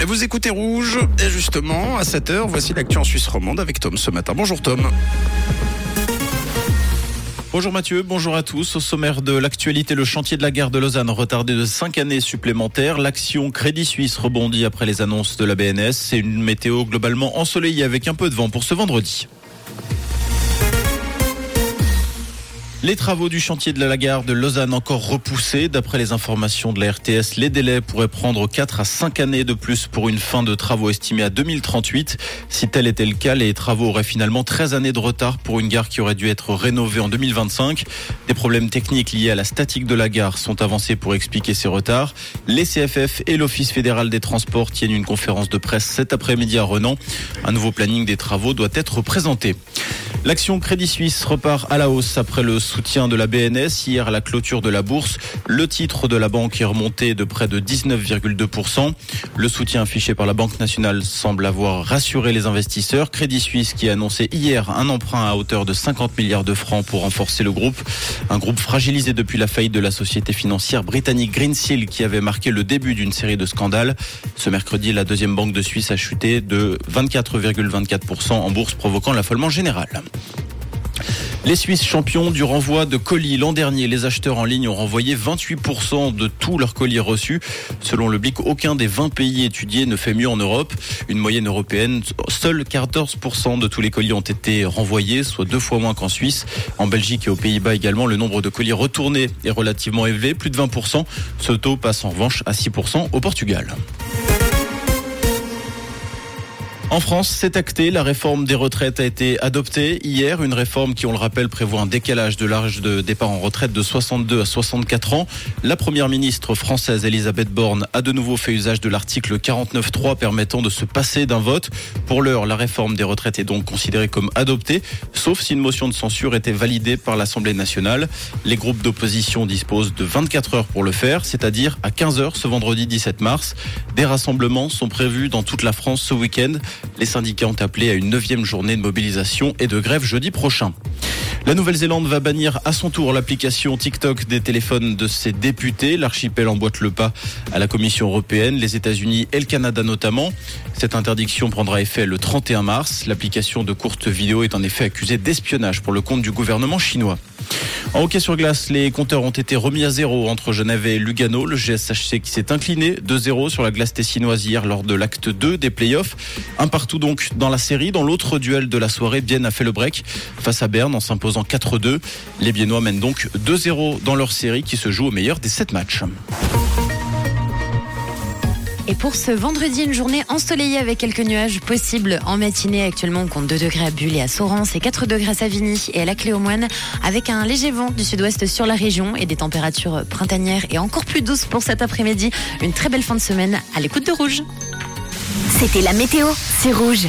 Et vous écoutez Rouge. Et justement, à 7h, voici l'actu en Suisse romande avec Tom ce matin. Bonjour Tom. Bonjour Mathieu, bonjour à tous. Au sommaire de l'actualité, le chantier de la gare de Lausanne retardé de 5 années supplémentaires. L'action Crédit Suisse rebondit après les annonces de la BNS. C'est une météo globalement ensoleillée avec un peu de vent pour ce vendredi. Les travaux du chantier de la gare de Lausanne encore repoussés. D'après les informations de la RTS, les délais pourraient prendre 4 à 5 années de plus pour une fin de travaux estimée à 2038. Si tel était le cas, les travaux auraient finalement 13 années de retard pour une gare qui aurait dû être rénovée en 2025. Des problèmes techniques liés à la statique de la gare sont avancés pour expliquer ces retards. Les CFF et l'Office fédéral des transports tiennent une conférence de presse cet après-midi à Renan. Un nouveau planning des travaux doit être présenté. L'action Crédit Suisse repart à la hausse après le soutien de la BNS. Hier, à la clôture de la bourse, le titre de la banque est remonté de près de 19,2%. Le soutien affiché par la Banque nationale semble avoir rassuré les investisseurs. Crédit Suisse qui a annoncé hier un emprunt à hauteur de 50 milliards de francs pour renforcer le groupe. Un groupe fragilisé depuis la faillite de la société financière britannique Greensill qui avait marqué le début d'une série de scandales. Ce mercredi, la deuxième banque de Suisse a chuté de 24,24% en bourse provoquant l'affolement général. Les Suisses champions du renvoi de colis. L'an dernier, les acheteurs en ligne ont renvoyé 28% de tous leurs colis reçus. Selon le BIC, aucun des 20 pays étudiés ne fait mieux en Europe. Une moyenne européenne, seuls 14% de tous les colis ont été renvoyés, soit deux fois moins qu'en Suisse. En Belgique et aux Pays-Bas également, le nombre de colis retournés est relativement élevé, plus de 20%. Ce taux passe en revanche à 6% au Portugal. En France, c'est acté. La réforme des retraites a été adoptée hier. Une réforme qui, on le rappelle, prévoit un décalage de l'âge de départ en retraite de 62 à 64 ans. La première ministre française, Elisabeth Borne, a de nouveau fait usage de l'article 49.3 permettant de se passer d'un vote. Pour l'heure, la réforme des retraites est donc considérée comme adoptée, sauf si une motion de censure était validée par l'Assemblée nationale. Les groupes d'opposition disposent de 24 heures pour le faire, c'est-à-dire à 15 heures ce vendredi 17 mars. Des rassemblements sont prévus dans toute la France ce week-end. Les syndicats ont appelé à une neuvième journée de mobilisation et de grève jeudi prochain. La Nouvelle-Zélande va bannir à son tour l'application TikTok des téléphones de ses députés. L'archipel emboîte le pas à la Commission européenne, les États-Unis et le Canada notamment. Cette interdiction prendra effet le 31 mars. L'application de courtes vidéos est en effet accusée d'espionnage pour le compte du gouvernement chinois. En hockey sur glace, les compteurs ont été remis à zéro entre Genève et Lugano. Le GSHC qui s'est incliné 2-0 sur la glace tessinoise hier lors de l'acte 2 des playoffs. Un partout donc dans la série. Dans l'autre duel de la soirée, Bienne a fait le break face à Berne en s'imposant 4-2. Les Biennois mènent donc 2-0 dans leur série qui se joue au meilleur des 7 matchs. Et pour ce vendredi, une journée ensoleillée avec quelques nuages possibles en matinée. Actuellement, on compte 2 degrés à Bulle et à Sorens et 4 degrés à Savigny et à la Cléomoine avec un léger vent du sud-ouest sur la région et des températures printanières et encore plus douces pour cet après-midi. Une très belle fin de semaine à l'écoute de Rouge. C'était la météo, c'est Rouge.